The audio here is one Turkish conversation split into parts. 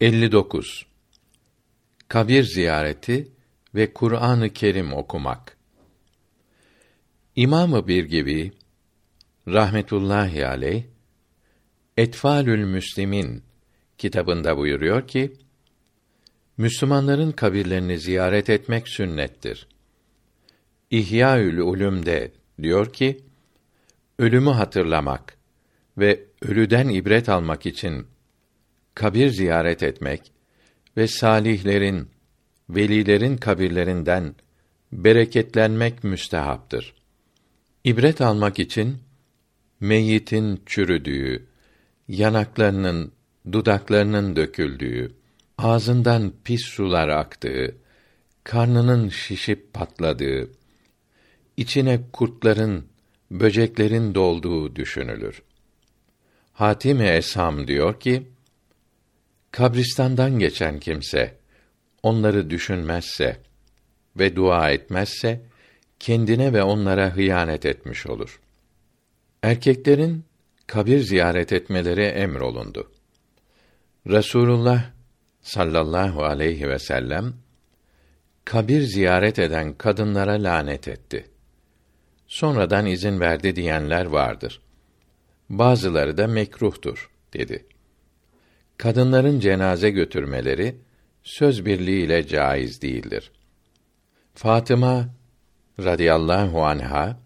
59. Kabir ziyareti ve Kur'an-ı Kerim okumak. İmamı bir gibi rahmetullahi aleyh Etfalül Müslimin kitabında buyuruyor ki Müslümanların kabirlerini ziyaret etmek sünnettir. İhyaül Ulum'de diyor ki ölümü hatırlamak ve ölüden ibret almak için kabir ziyaret etmek ve salihlerin, velilerin kabirlerinden bereketlenmek müstehaptır. İbret almak için meyyitin çürüdüğü, yanaklarının, dudaklarının döküldüğü, ağzından pis sular aktığı, karnının şişip patladığı, içine kurtların, böceklerin dolduğu düşünülür. Hatim-i Esam diyor ki, kabristandan geçen kimse onları düşünmezse ve dua etmezse kendine ve onlara hıyanet etmiş olur. Erkeklerin kabir ziyaret etmeleri emrolundu. Resulullah sallallahu aleyhi ve sellem kabir ziyaret eden kadınlara lanet etti. Sonradan izin verdi diyenler vardır. Bazıları da mekruhtur dedi kadınların cenaze götürmeleri söz birliğiyle caiz değildir. Fatıma radıyallahu anha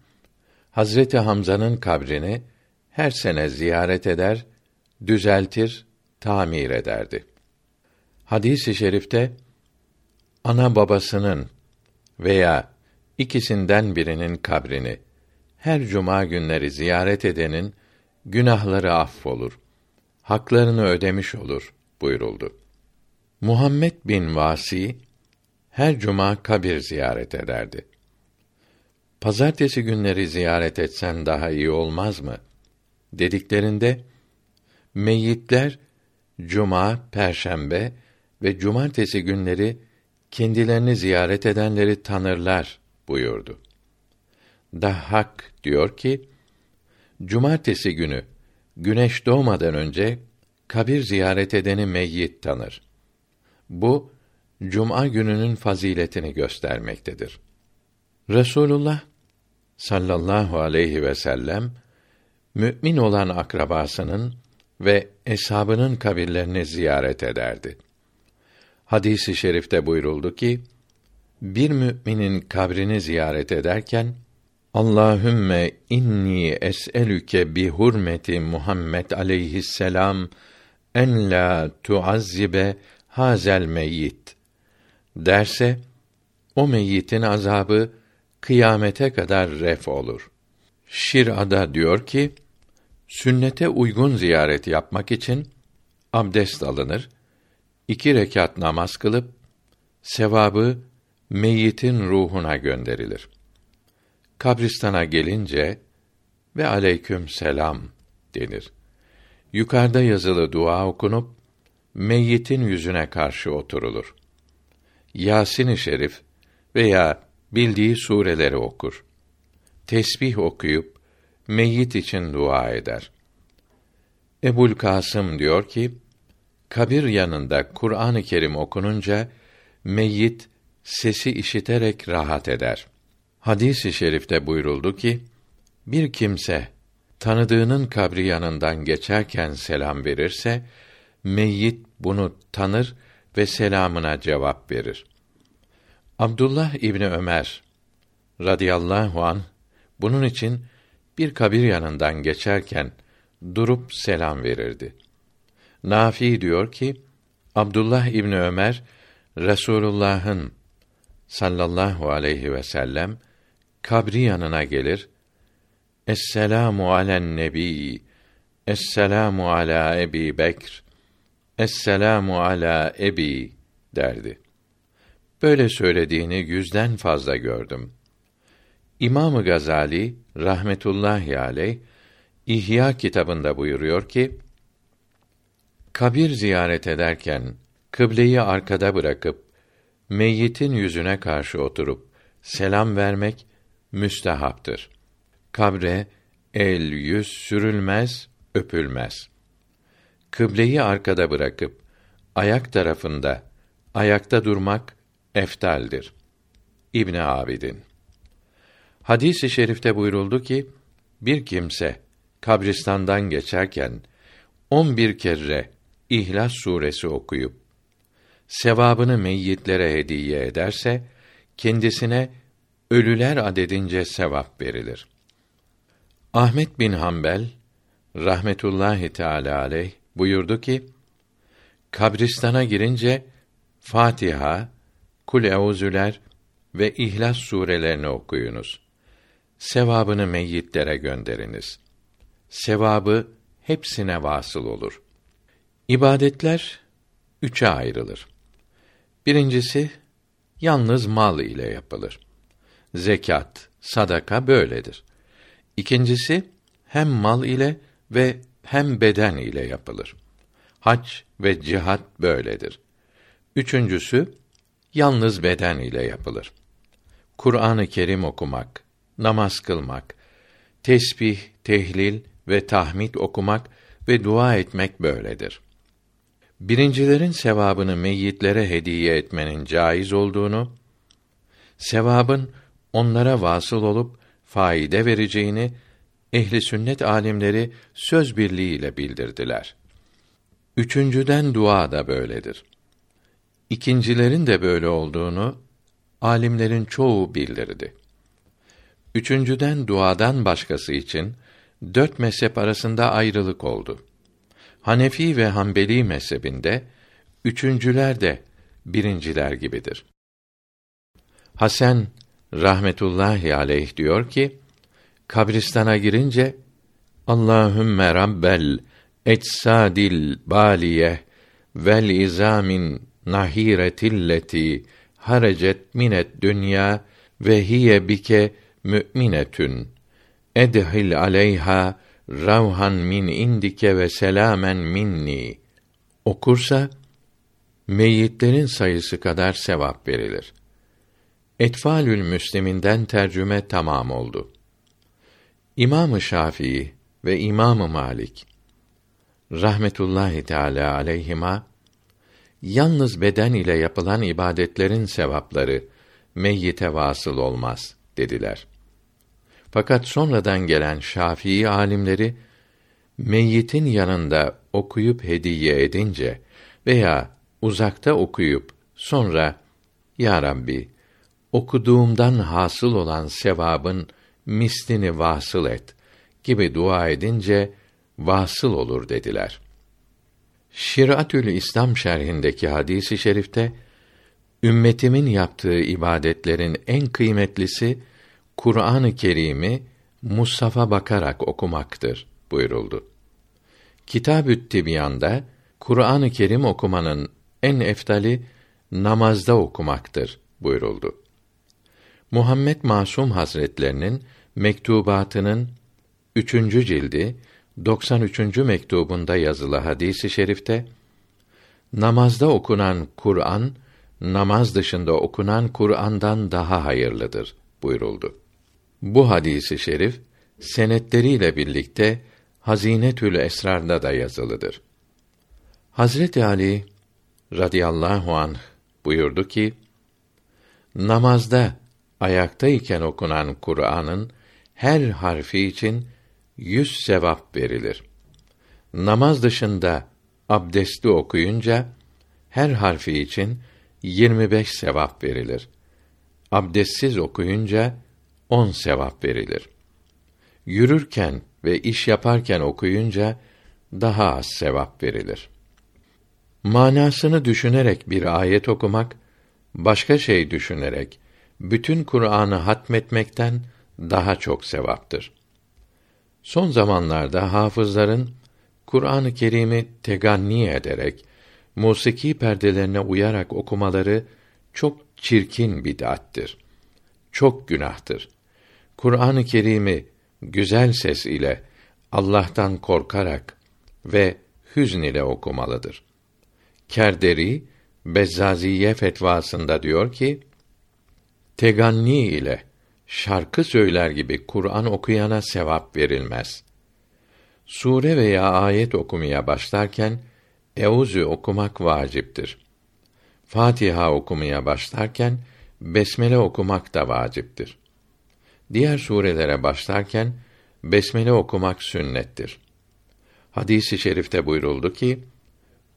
Hazreti Hamza'nın kabrini her sene ziyaret eder, düzeltir, tamir ederdi. Hadis-i şerifte ana babasının veya ikisinden birinin kabrini her cuma günleri ziyaret edenin günahları affolur haklarını ödemiş olur buyuruldu. Muhammed bin Vasi her cuma kabir ziyaret ederdi. Pazartesi günleri ziyaret etsen daha iyi olmaz mı? dediklerinde meyyitler cuma, perşembe ve cumartesi günleri kendilerini ziyaret edenleri tanırlar buyurdu. Dahhak diyor ki, cumartesi günü güneş doğmadan önce kabir ziyaret edeni meyyit tanır. Bu cuma gününün faziletini göstermektedir. Resulullah sallallahu aleyhi ve sellem mümin olan akrabasının ve eshabının kabirlerini ziyaret ederdi. Hadisi şerifte buyuruldu ki bir müminin kabrini ziyaret ederken Allahümme inni es'elüke bi hurmeti Muhammed aleyhisselam en la tuazzibe hazel meyyit derse o meyyitin azabı kıyamete kadar ref olur. Şir'ada diyor ki sünnete uygun ziyaret yapmak için abdest alınır, iki rekat namaz kılıp sevabı meyyitin ruhuna gönderilir. Kabristana gelince ve aleyküm selam denir. Yukarıda yazılı dua okunup meyyitin yüzüne karşı oturulur. Yasin-i Şerif veya bildiği sureleri okur. Tesbih okuyup meyyit için dua eder. Ebul Kasım diyor ki, kabir yanında Kur'an-ı Kerim okununca meyyit sesi işiterek rahat eder. Hadis-i şerifte buyuruldu ki, bir kimse tanıdığının kabri yanından geçerken selam verirse, meyyit bunu tanır ve selamına cevap verir. Abdullah İbni Ömer radıyallahu an bunun için bir kabir yanından geçerken durup selam verirdi. Nafi diyor ki Abdullah İbni Ömer Resulullah'ın sallallahu aleyhi ve sellem kabri yanına gelir. Esselamu alen nebi. Esselamu ala Ebi Bekr. Esselamu ala Ebi derdi. Böyle söylediğini yüzden fazla gördüm. İmamı Gazali rahmetullahi aleyh İhya kitabında buyuruyor ki kabir ziyaret ederken kıbleyi arkada bırakıp meyyitin yüzüne karşı oturup selam vermek müstehaptır. Kabre el yüz sürülmez, öpülmez. Kıbleyi arkada bırakıp ayak tarafında ayakta durmak eftaldir. İbn Abidin Hadis-i şerifte buyuruldu ki bir kimse kabristandan geçerken on bir kere İhlas suresi okuyup sevabını meyyitlere hediye ederse kendisine ölüler adedince sevap verilir. Ahmet bin Hanbel rahmetullahi teala aleyh buyurdu ki kabristana girince Fatiha, Kul Euzüler ve İhlas surelerini okuyunuz. Sevabını meyyitlere gönderiniz. Sevabı hepsine vasıl olur. İbadetler üçe ayrılır. Birincisi yalnız mal ile yapılır. Zekat, sadaka böyledir. İkincisi hem mal ile ve hem beden ile yapılır. Hac ve cihat böyledir. Üçüncüsü yalnız beden ile yapılır. Kur'an-ı Kerim okumak, namaz kılmak, tesbih, tehlil ve tahmid okumak ve dua etmek böyledir. Birincilerin sevabını meyyitlere hediye etmenin caiz olduğunu, sevabın onlara vasıl olup faide vereceğini ehli sünnet alimleri söz birliğiyle bildirdiler. Üçüncüden dua da böyledir. İkincilerin de böyle olduğunu alimlerin çoğu bildirdi. Üçüncüden duadan başkası için dört mezhep arasında ayrılık oldu. Hanefi ve Hanbeli mezhebinde üçüncüler de birinciler gibidir. Hasan rahmetullahi aleyh diyor ki kabristana girince Allahümme rabbel etsadil baliye vel izamin nahiretilleti harecet minet dünya ve hiye bike mü'minetün edhil aleyha ravhan min indike ve selamen minni okursa meyyitlerin sayısı kadar sevap verilir. Etfalül Müslim'inden tercüme tamam oldu. İmam-ı Şafii ve İmam-ı Malik rahmetullahi teala aleyhima yalnız beden ile yapılan ibadetlerin sevapları meyyite vasıl olmaz dediler. Fakat sonradan gelen Şafii alimleri meyyitin yanında okuyup hediye edince veya uzakta okuyup sonra ya Rabbi okuduğumdan hasıl olan sevabın mislini vasıl et gibi dua edince vasıl olur dediler. Şiratül İslam şerhindeki hadisi i şerifte ümmetimin yaptığı ibadetlerin en kıymetlisi Kur'an-ı Kerim'i Musaf'a bakarak okumaktır buyuruldu. Kitab-ü Tibyan'da Kur'an-ı Kerim okumanın en eftali namazda okumaktır buyuruldu. Muhammed Masum Hazretlerinin mektubatının üçüncü cildi 93. mektubunda yazılı hadisi şerifte namazda okunan Kur'an namaz dışında okunan Kur'an'dan daha hayırlıdır buyuruldu. Bu hadisi şerif senetleriyle birlikte Hazinetül Esrar'da da yazılıdır. Hazreti Ali radıyallahu anh buyurdu ki: Namazda ayaktayken okunan Kur'an'ın her harfi için yüz sevap verilir. Namaz dışında abdestli okuyunca her harfi için 25 sevap verilir. Abdestsiz okuyunca 10 sevap verilir. Yürürken ve iş yaparken okuyunca daha az sevap verilir. Manasını düşünerek bir ayet okumak, başka şey düşünerek bütün Kur'an'ı hatmetmekten daha çok sevaptır. Son zamanlarda hafızların Kur'an-ı Kerim'i teganni ederek musiki perdelerine uyarak okumaları çok çirkin bid'attir. Çok günahtır. Kur'an-ı Kerim'i güzel ses ile Allah'tan korkarak ve hüzn ile okumalıdır. Kerderi Bezzaziye fetvasında diyor ki: Teganni ile şarkı söyler gibi Kur'an okuyana sevap verilmez. Sure veya ayet okumaya başlarken Euzü okumak vaciptir. Fatiha okumaya başlarken besmele okumak da vaciptir. Diğer surelere başlarken besmele okumak sünnettir. Hadisi i şerifte buyuruldu ki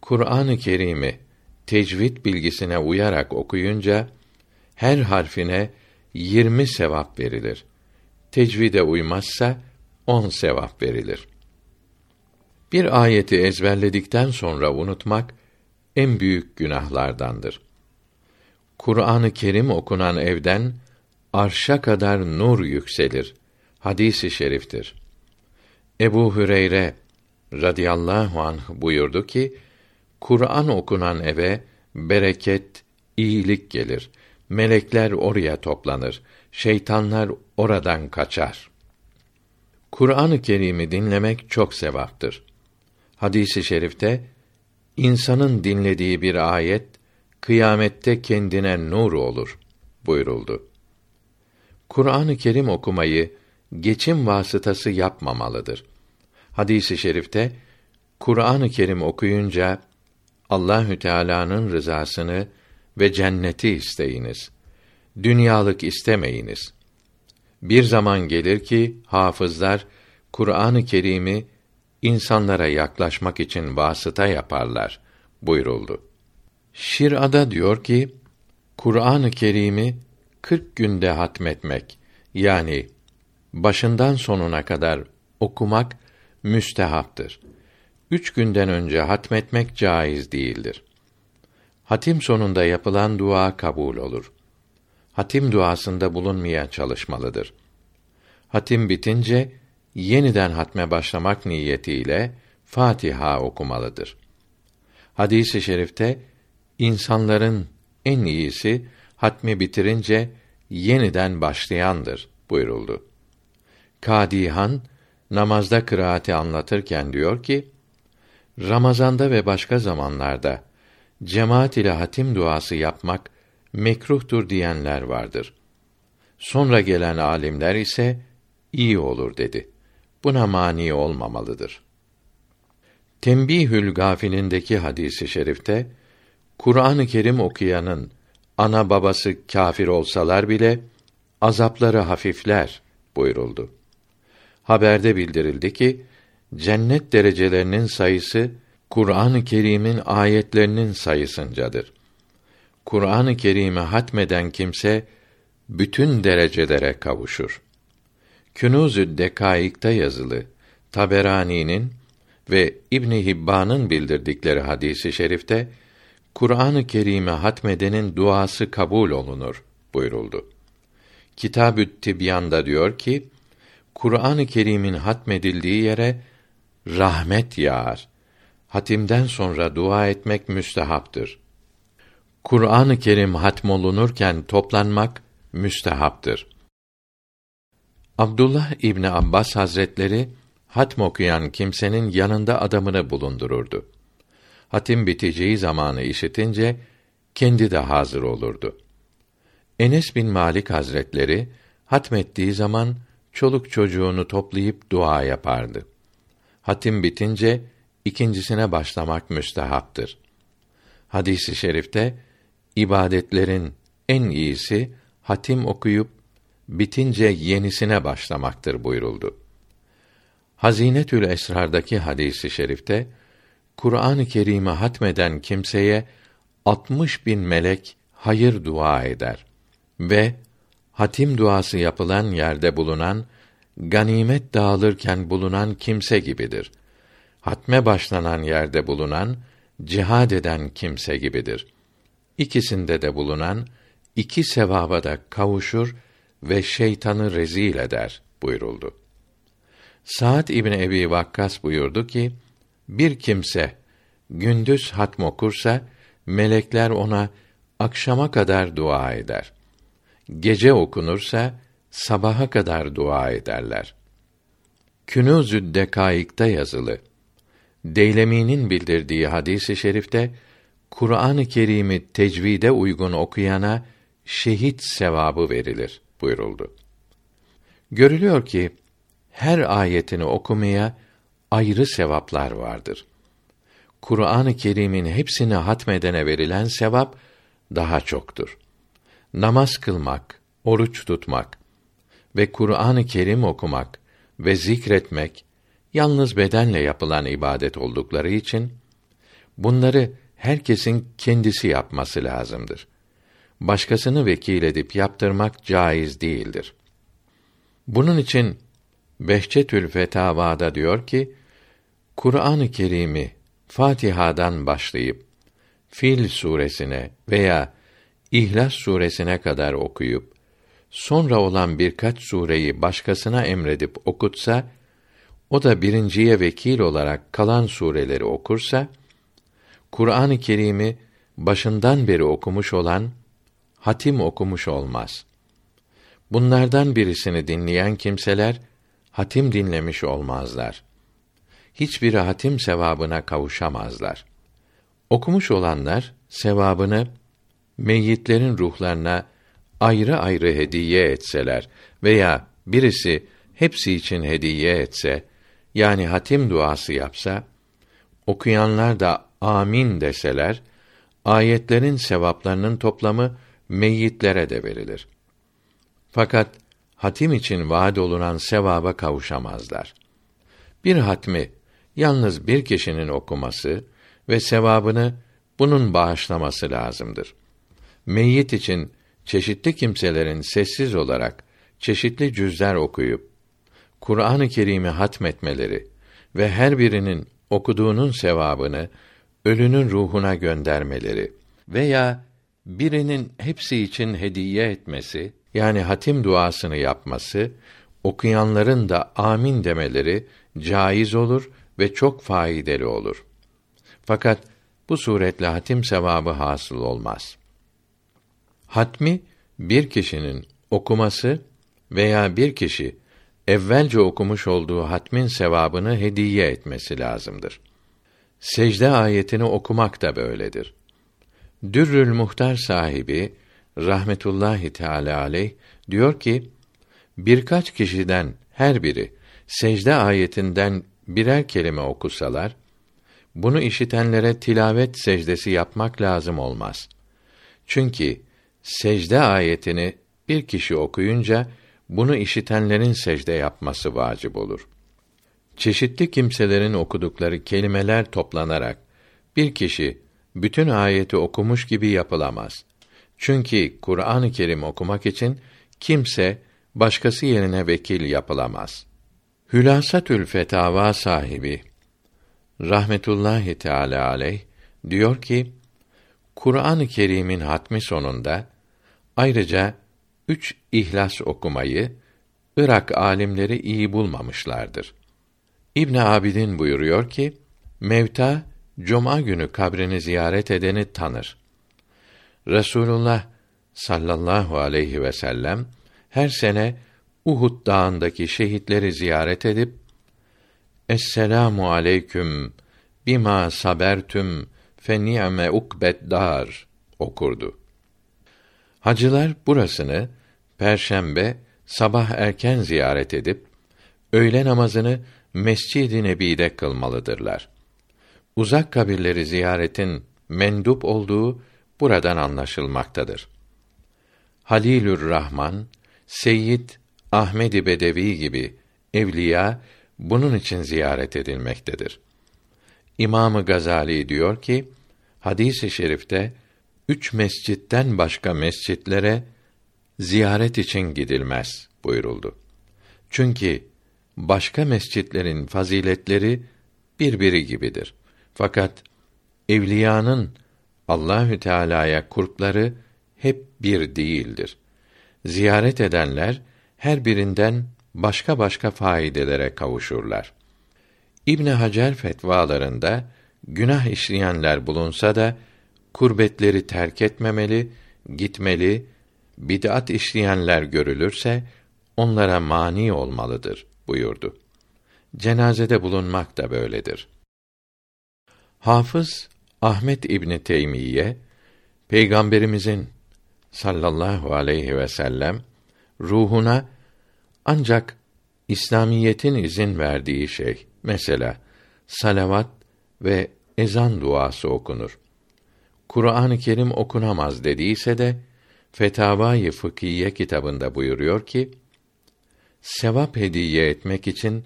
Kur'an-ı Kerim'i tecvid bilgisine uyarak okuyunca her harfine yirmi sevap verilir. Tecvide uymazsa on sevap verilir. Bir ayeti ezberledikten sonra unutmak en büyük günahlardandır. Kur'an-ı Kerim okunan evden arşa kadar nur yükselir. Hadisi şeriftir. Ebu Hüreyre radıyallahu anh buyurdu ki, Kur'an okunan eve bereket, iyilik gelir. Melekler oraya toplanır. Şeytanlar oradan kaçar. Kur'an-ı Kerim'i dinlemek çok sevaptır. Hadisi i şerifte insanın dinlediği bir ayet kıyamette kendine nur olur buyuruldu. Kur'an-ı Kerim okumayı geçim vasıtası yapmamalıdır. Hadisi i şerifte Kur'an-ı Kerim okuyunca Allahü Teala'nın rızasını ve cenneti isteyiniz. Dünyalık istemeyiniz. Bir zaman gelir ki hafızlar Kur'an-ı Kerim'i insanlara yaklaşmak için vasıta yaparlar buyuruldu. Şir'ada diyor ki Kur'an-ı Kerim'i 40 günde hatmetmek yani başından sonuna kadar okumak müstehaptır. Üç günden önce hatmetmek caiz değildir. Hatim sonunda yapılan dua kabul olur. Hatim duasında bulunmaya çalışmalıdır. Hatim bitince yeniden hatme başlamak niyetiyle Fatiha okumalıdır. Hadisi i şerifte insanların en iyisi hatmi bitirince yeniden başlayandır buyuruldu. Kadihan namazda kıraati anlatırken diyor ki: Ramazanda ve başka zamanlarda cemaat ile hatim duası yapmak mekruhtur diyenler vardır. Sonra gelen alimler ise iyi olur dedi. Buna mani olmamalıdır. Tembihül Gafilindeki hadisi şerifte Kur'an-ı Kerim okuyanın ana babası kâfir olsalar bile azapları hafifler buyuruldu. Haberde bildirildi ki cennet derecelerinin sayısı Kur'an-ı Kerim'in ayetlerinin sayısıncadır. Kur'an-ı Kerim'i hatmeden kimse bütün derecelere kavuşur. Künûz-ü Dekaik'ta yazılı Taberani'nin ve İbn Hibban'ın bildirdikleri hadisi şerifte Kur'an-ı Kerim'i hatmedenin duası kabul olunur buyuruldu. Kitab-ü Tibyan'da diyor ki Kur'an-ı Kerim'in hatmedildiği yere rahmet yağar. Hatimden sonra dua etmek müstehaptır. Kur'an-ı Kerim hatmolunurken toplanmak müstehaptır. Abdullah İbni Abbas Hazretleri hatm okuyan kimsenin yanında adamını bulundururdu. Hatim biteceği zamanı işitince kendi de hazır olurdu. Enes bin Malik Hazretleri hatmettiği zaman çoluk çocuğunu toplayıp dua yapardı. Hatim bitince ikincisine başlamak müstehaptır. Hadisi i şerifte ibadetlerin en iyisi hatim okuyup bitince yenisine başlamaktır buyuruldu. Hazinetül Esrar'daki hadisi i şerifte Kur'an-ı Kerim'i hatmeden kimseye 60 bin melek hayır dua eder ve hatim duası yapılan yerde bulunan ganimet dağılırken bulunan kimse gibidir. Hatme başlanan yerde bulunan cihad eden kimse gibidir. İkisinde de bulunan iki sevaba da kavuşur ve şeytanı rezil eder buyuruldu. Saad İbn Ebi Vakkas buyurdu ki: Bir kimse gündüz hatm okursa melekler ona akşama kadar dua eder. Gece okunursa sabaha kadar dua ederler. Künûz-ü Dekaik'ta yazılı. Deylemi'nin bildirdiği hadisi şerifte Kur'an-ı Kerim'i tecvide uygun okuyana şehit sevabı verilir buyuruldu. Görülüyor ki her ayetini okumaya ayrı sevaplar vardır. Kur'an-ı Kerim'in hepsini hatmedene verilen sevap daha çoktur. Namaz kılmak, oruç tutmak ve Kur'an-ı Kerim okumak ve zikretmek yalnız bedenle yapılan ibadet oldukları için bunları herkesin kendisi yapması lazımdır. Başkasını vekil edip yaptırmak caiz değildir. Bunun için Behçetül Fetavada diyor ki, Kur'an-ı Kerim'i Fatiha'dan başlayıp Fil suresine veya İhlas suresine kadar okuyup sonra olan birkaç sureyi başkasına emredip okutsa, o da birinciye vekil olarak kalan sureleri okursa, Kur'an-ı Kerim'i başından beri okumuş olan hatim okumuş olmaz. Bunlardan birisini dinleyen kimseler hatim dinlemiş olmazlar. Hiçbiri hatim sevabına kavuşamazlar. Okumuş olanlar sevabını meyyitlerin ruhlarına ayrı ayrı hediye etseler veya birisi hepsi için hediye etse, yani hatim duası yapsa, okuyanlar da amin deseler, ayetlerin sevaplarının toplamı meyyitlere de verilir. Fakat hatim için vaad olunan sevaba kavuşamazlar. Bir hatmi yalnız bir kişinin okuması ve sevabını bunun bağışlaması lazımdır. Meyyit için çeşitli kimselerin sessiz olarak çeşitli cüzler okuyup Kur'an-ı Kerim'i hatmetmeleri ve her birinin okuduğunun sevabını ölünün ruhuna göndermeleri veya birinin hepsi için hediye etmesi yani hatim duasını yapması okuyanların da amin demeleri caiz olur ve çok faydalı olur. Fakat bu suretle hatim sevabı hasıl olmaz. Hatmi bir kişinin okuması veya bir kişi evvelce okumuş olduğu hatmin sevabını hediye etmesi lazımdır. Secde ayetini okumak da böyledir. Dürrül Muhtar sahibi rahmetullahi teala aleyh diyor ki birkaç kişiden her biri secde ayetinden birer kelime okusalar bunu işitenlere tilavet secdesi yapmak lazım olmaz. Çünkü secde ayetini bir kişi okuyunca bunu işitenlerin secde yapması vacip olur. Çeşitli kimselerin okudukları kelimeler toplanarak bir kişi bütün ayeti okumuş gibi yapılamaz. Çünkü Kur'an-ı Kerim okumak için kimse başkası yerine vekil yapılamaz. Hülasatül Fetava sahibi rahmetullahi teala aleyh diyor ki Kur'an-ı Kerim'in hatmi sonunda ayrıca üç ihlas okumayı Irak alimleri iyi bulmamışlardır. İbn Abidin buyuruyor ki mevta cuma günü kabrini ziyaret edeni tanır. Resulullah sallallahu aleyhi ve sellem her sene Uhud dağındaki şehitleri ziyaret edip Esselamu aleyküm bima sabertüm fe ni'me ukbed dar okurdu. Hacılar burasını perşembe sabah erken ziyaret edip öğle namazını Mescid-i Nebi'de kılmalıdırlar. Uzak kabirleri ziyaretin mendup olduğu buradan anlaşılmaktadır. Halilür Rahman, Seyyid Ahmedi Bedevi gibi evliya bunun için ziyaret edilmektedir. İmamı Gazali diyor ki, hadisi şerifte üç mescitten başka mescitlere ziyaret için gidilmez buyuruldu. Çünkü başka mescitlerin faziletleri birbiri gibidir. Fakat evliyanın Allahü Teala'ya kurpları hep bir değildir. Ziyaret edenler her birinden başka başka faydelere kavuşurlar. İbn Hacer fetvalarında günah işleyenler bulunsa da kurbetleri terk etmemeli, gitmeli, bid'at işleyenler görülürse onlara mani olmalıdır buyurdu. Cenazede bulunmak da böyledir. Hafız Ahmet İbni Teymiye Peygamberimizin sallallahu aleyhi ve sellem ruhuna ancak İslamiyetin izin verdiği şey mesela salavat ve ezan duası okunur. Kur'an-ı Kerim okunamaz dediyse de Fetavai Fıkhiye kitabında buyuruyor ki sevap hediye etmek için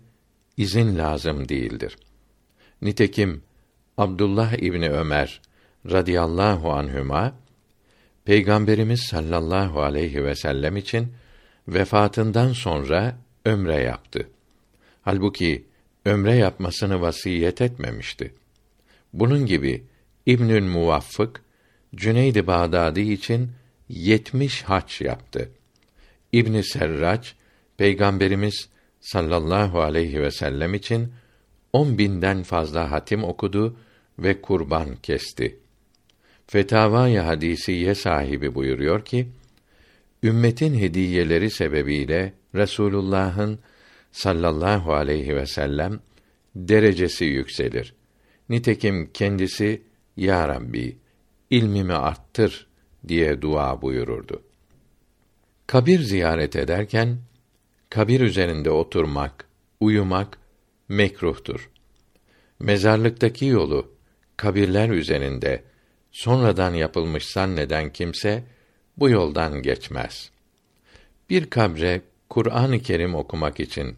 izin lazım değildir. Nitekim Abdullah İbni Ömer radıyallahu anhüma Peygamberimiz sallallahu aleyhi ve sellem için vefatından sonra ömre yaptı. Halbuki ömre yapmasını vasiyet etmemişti. Bunun gibi İbnül Muvaffık Cüneyd-i Bağdadi için yetmiş haç yaptı. İbn Serraç Peygamberimiz sallallahu aleyhi ve sellem için on binden fazla hatim okudu ve kurban kesti. Fetavai Hadisiye sahibi buyuruyor ki, ümmetin hediyeleri sebebiyle Resulullah'ın sallallahu aleyhi ve sellem derecesi yükselir. Nitekim kendisi ya Rabbi ilmimi arttır diye dua buyururdu. Kabir ziyaret ederken kabir üzerinde oturmak, uyumak mekruhtur. Mezarlıktaki yolu kabirler üzerinde sonradan yapılmış zanneden kimse bu yoldan geçmez. Bir kabre Kur'an-ı Kerim okumak için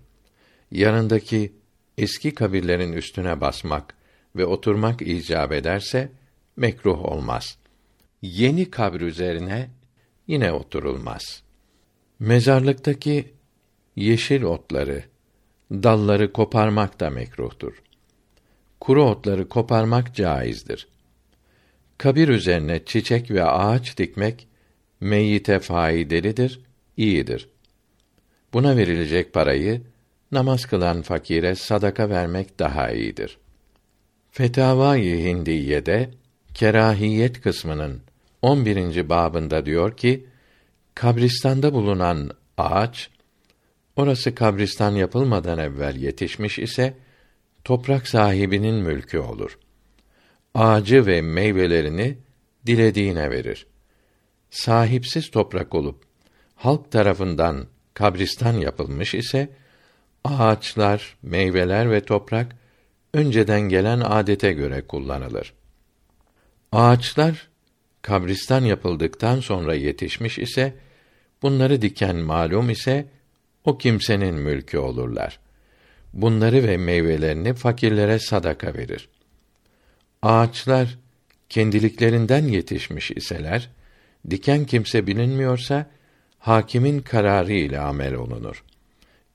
yanındaki eski kabirlerin üstüne basmak ve oturmak icap ederse mekruh olmaz. Yeni kabr üzerine yine oturulmaz. Mezarlıktaki yeşil otları, dalları koparmak da mekruhtur. Kuru otları koparmak caizdir. Kabir üzerine çiçek ve ağaç dikmek meyyite faidelidir, iyidir. Buna verilecek parayı namaz kılan fakire sadaka vermek daha iyidir. Fetavai Hindiye'de kerahiyet kısmının 11. babında diyor ki kabristanda bulunan ağaç orası kabristan yapılmadan evvel yetişmiş ise toprak sahibinin mülkü olur. Ağacı ve meyvelerini dilediğine verir. Sahipsiz toprak olup halk tarafından kabristan yapılmış ise ağaçlar, meyveler ve toprak önceden gelen adete göre kullanılır. Ağaçlar kabristan yapıldıktan sonra yetişmiş ise bunları diken malum ise o kimsenin mülkü olurlar. Bunları ve meyvelerini fakirlere sadaka verir. Ağaçlar kendiliklerinden yetişmiş iseler, diken kimse bilinmiyorsa hakimin kararı ile amel olunur.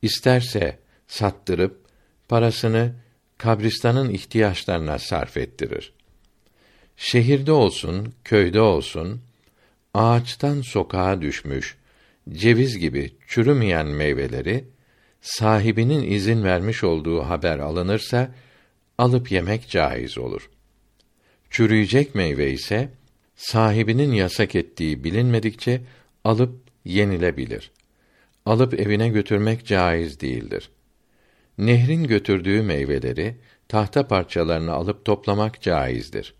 İsterse sattırıp parasını kabristanın ihtiyaçlarına sarf ettirir. Şehirde olsun, köyde olsun, ağaçtan sokağa düşmüş, ceviz gibi çürümeyen meyveleri, sahibinin izin vermiş olduğu haber alınırsa, alıp yemek caiz olur. Çürüyecek meyve ise, sahibinin yasak ettiği bilinmedikçe, alıp yenilebilir. Alıp evine götürmek caiz değildir. Nehrin götürdüğü meyveleri, tahta parçalarını alıp toplamak caizdir.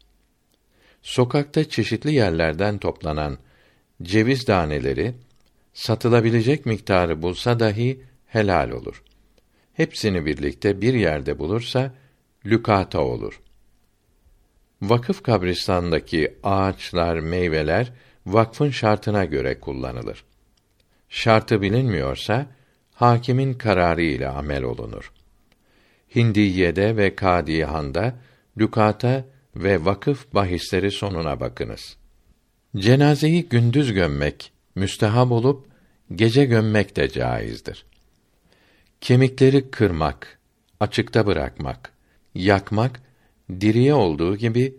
Sokakta çeşitli yerlerden toplanan ceviz taneleri satılabilecek miktarı bulsa dahi helal olur. Hepsini birlikte bir yerde bulursa lükata olur. Vakıf kabristandaki ağaçlar, meyveler vakfın şartına göre kullanılır. Şartı bilinmiyorsa hakimin kararı ile amel olunur. Hindiye'de ve Kadihan'da lükata ve vakıf bahisleri sonuna bakınız. Cenazeyi gündüz gömmek müstehab olup gece gömmek de caizdir. Kemikleri kırmak, açıkta bırakmak, yakmak diriye olduğu gibi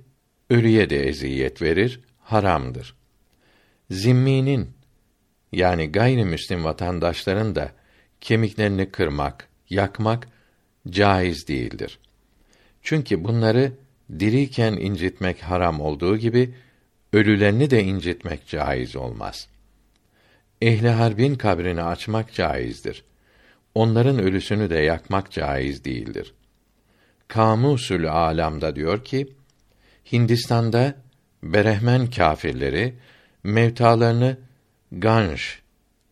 ölüye de eziyet verir, haramdır. Zimminin yani gayrimüslim vatandaşların da kemiklerini kırmak, yakmak caiz değildir. Çünkü bunları diriyken incitmek haram olduğu gibi ölülerini de incitmek caiz olmaz. Ehli harbin kabrini açmak caizdir. Onların ölüsünü de yakmak caiz değildir. Kamusül Alam'da diyor ki, Hindistan'da Berehmen kâfirleri mevtalarını Ganj,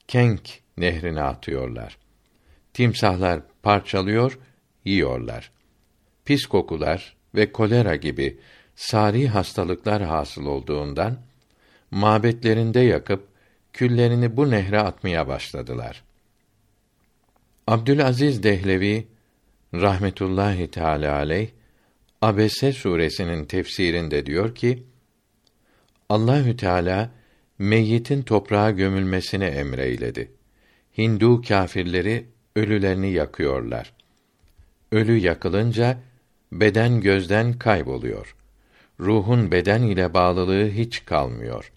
Kenk nehrine atıyorlar. Timsahlar parçalıyor, yiyorlar. Pis kokular ve kolera gibi sari hastalıklar hasıl olduğundan mabetlerinde yakıp küllerini bu nehre atmaya başladılar. Abdülaziz Dehlevi rahmetullahi teala aleyh Abese suresinin tefsirinde diyor ki Allahü Teala meyyitin toprağa gömülmesini emreyledi. Hindu kâfirleri ölülerini yakıyorlar. Ölü yakılınca beden gözden kayboluyor. Ruhun beden ile bağlılığı hiç kalmıyor.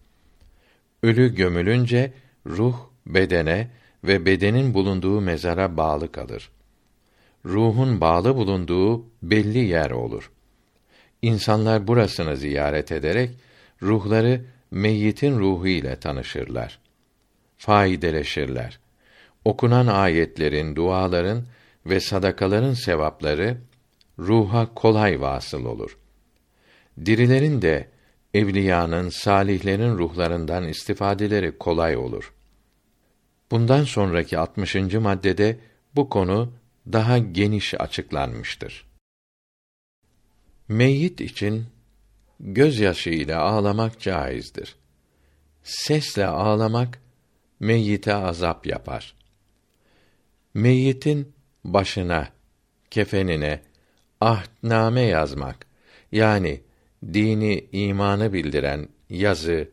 Ölü gömülünce ruh bedene ve bedenin bulunduğu mezara bağlı kalır. Ruhun bağlı bulunduğu belli yer olur. İnsanlar burasını ziyaret ederek ruhları meyyitin ruhu ile tanışırlar. Faydeleşirler. Okunan ayetlerin, duaların ve sadakaların sevapları ruha kolay vasıl olur. Dirilerin de evliyanın, salihlerin ruhlarından istifadeleri kolay olur. Bundan sonraki 60. maddede bu konu daha geniş açıklanmıştır. Meyyit için gözyaşı ile ağlamak caizdir. Sesle ağlamak meyyite azap yapar. Meyyitin başına, kefenine ahdname yazmak yani dini imanı bildiren yazı,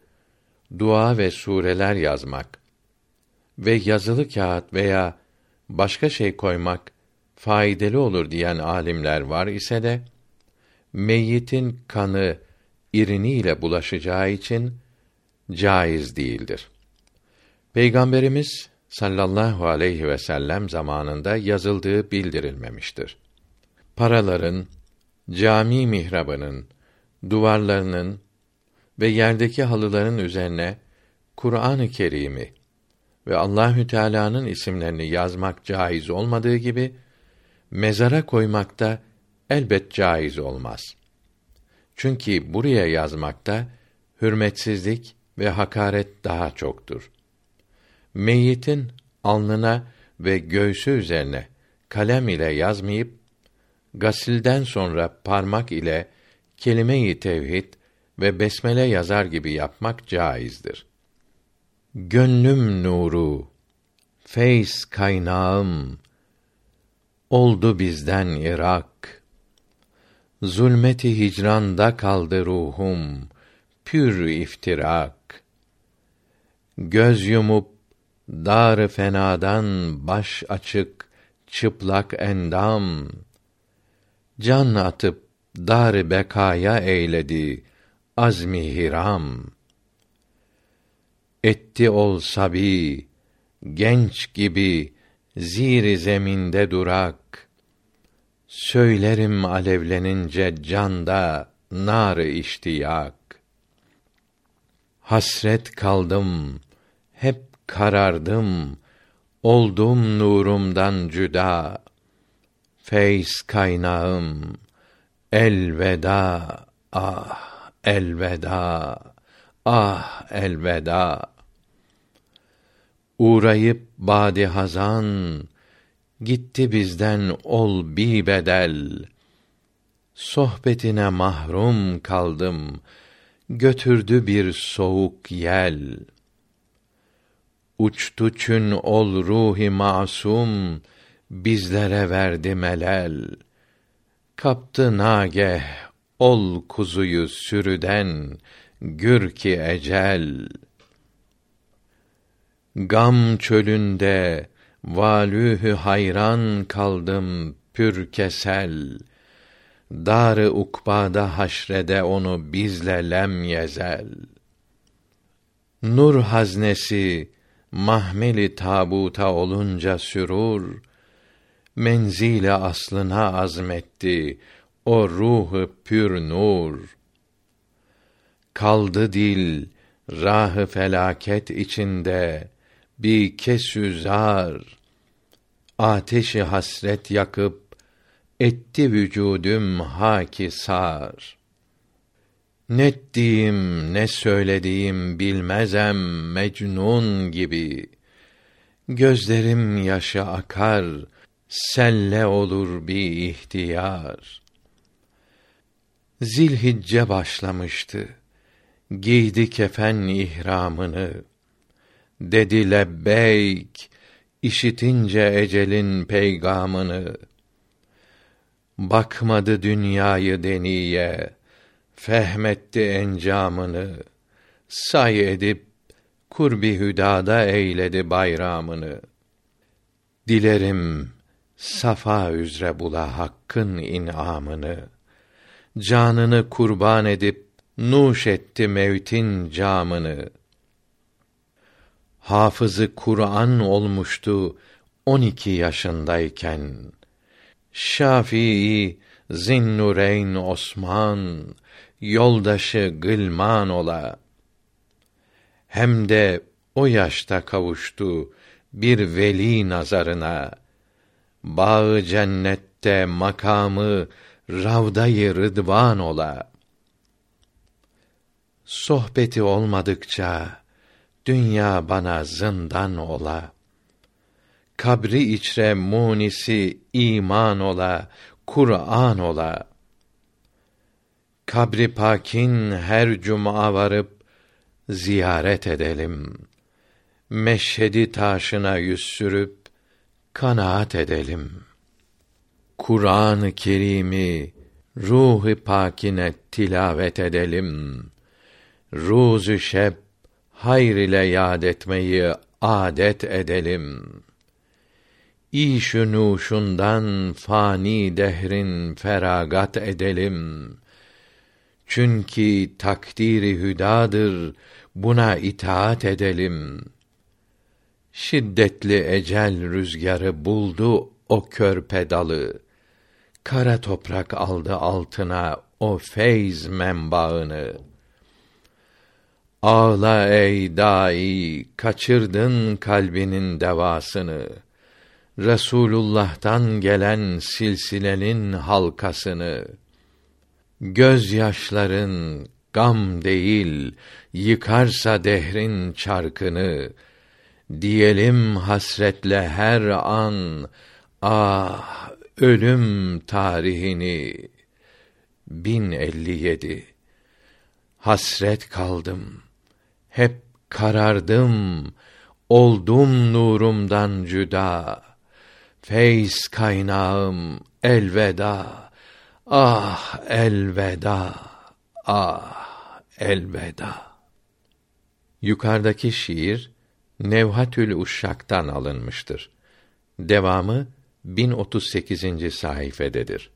dua ve sureler yazmak ve yazılı kağıt veya başka şey koymak faydalı olur diyen alimler var ise de meyyitin kanı iriniyle bulaşacağı için caiz değildir. Peygamberimiz sallallahu aleyhi ve sellem zamanında yazıldığı bildirilmemiştir. Paraların, cami mihrabının, duvarlarının ve yerdeki halıların üzerine Kur'an-ı Kerim'i ve Allahü Teala'nın isimlerini yazmak caiz olmadığı gibi mezara koymakta elbet caiz olmaz. Çünkü buraya yazmakta hürmetsizlik ve hakaret daha çoktur. Meyyitin alnına ve göğsü üzerine kalem ile yazmayıp gasilden sonra parmak ile kelime-i tevhid ve besmele yazar gibi yapmak caizdir. Gönlüm nuru, feyz kaynağım, oldu bizden Irak. Zulmeti hicranda kaldı ruhum, pür iftirak. Göz yumup dar fenadan baş açık çıplak endam. Can atıp dar bekaya eyledi azmi hiram. Etti ol sabi genç gibi ziri zeminde durak. Söylerim alevlenince canda nar iştiyak. Hasret kaldım hep karardım oldum nurumdan cüda feyz kaynağım elveda ah elveda ah elveda. Uğrayıp badi hazan gitti bizden ol bi bedel. Sohbetine mahrum kaldım götürdü bir soğuk yel uçtu çün ol ruhi masum bizlere verdi melel. Kaptı nageh ol kuzuyu sürüden gür ki ecel. Gam çölünde valühü hayran kaldım pür kesel. Dar ukbada haşrede onu bizle lem yezel. Nur haznesi mahmeli tabuta olunca sürur menzile aslına azmetti o ruhu pür nur. Kaldı dil rahı felaket içinde bir kesüzar ateşi hasret yakıp etti vücudum haki sar ne diyeyim ne söylediğim bilmezem mecnun gibi gözlerim yaşa akar selle olur bir ihtiyar Zilhicce başlamıştı. Giydi kefen ihramını. Dedi lebbeyk, işitince ecelin peygamını. Bakmadı dünyayı deniye, fehmetti encamını. Say edip kurbi hüdada eyledi bayramını. Dilerim safa üzre bula hakkın inamını. Canını kurban edip nuş etti mevtin camını. Hafızı Kur'an olmuştu on iki yaşındayken. Şafii Zinnureyn Osman yoldaşı Gılman ola. Hem de o yaşta kavuştu bir veli nazarına. Bağı cennette makamı ravdayı rıdvan ola. Sohbeti olmadıkça dünya bana zindan ola. Kabri içre munisi iman ola Kur'an ola kabri pakin her cuma varıp ziyaret edelim. Meşhedi taşına yüz sürüp kanaat edelim. Kur'an-ı Kerim'i ruh-ı pakine tilavet edelim. Ruzu şeb hayr ile yad etmeyi adet edelim. İş-ü nuşundan fani dehrin feragat edelim. Çünkü takdiri hüdadır buna itaat edelim. Şiddetli ecel rüzgarı buldu o körpe dalı. Kara toprak aldı altına o feyz menbaını. Ağla ey dai, kaçırdın kalbinin devasını. Resulullah'tan gelen silsilenin halkasını. Göz yaşların gam değil, yıkarsa dehrin çarkını, diyelim hasretle her an, ah ölüm tarihini. 1057 Hasret kaldım, hep karardım, oldum nurumdan cüda. Feyz kaynağım elveda, ah elveda, ah elveda. Yukarıdaki şiir Nevhatül Uşşak'tan alınmıştır. Devamı 1038. sayfededir.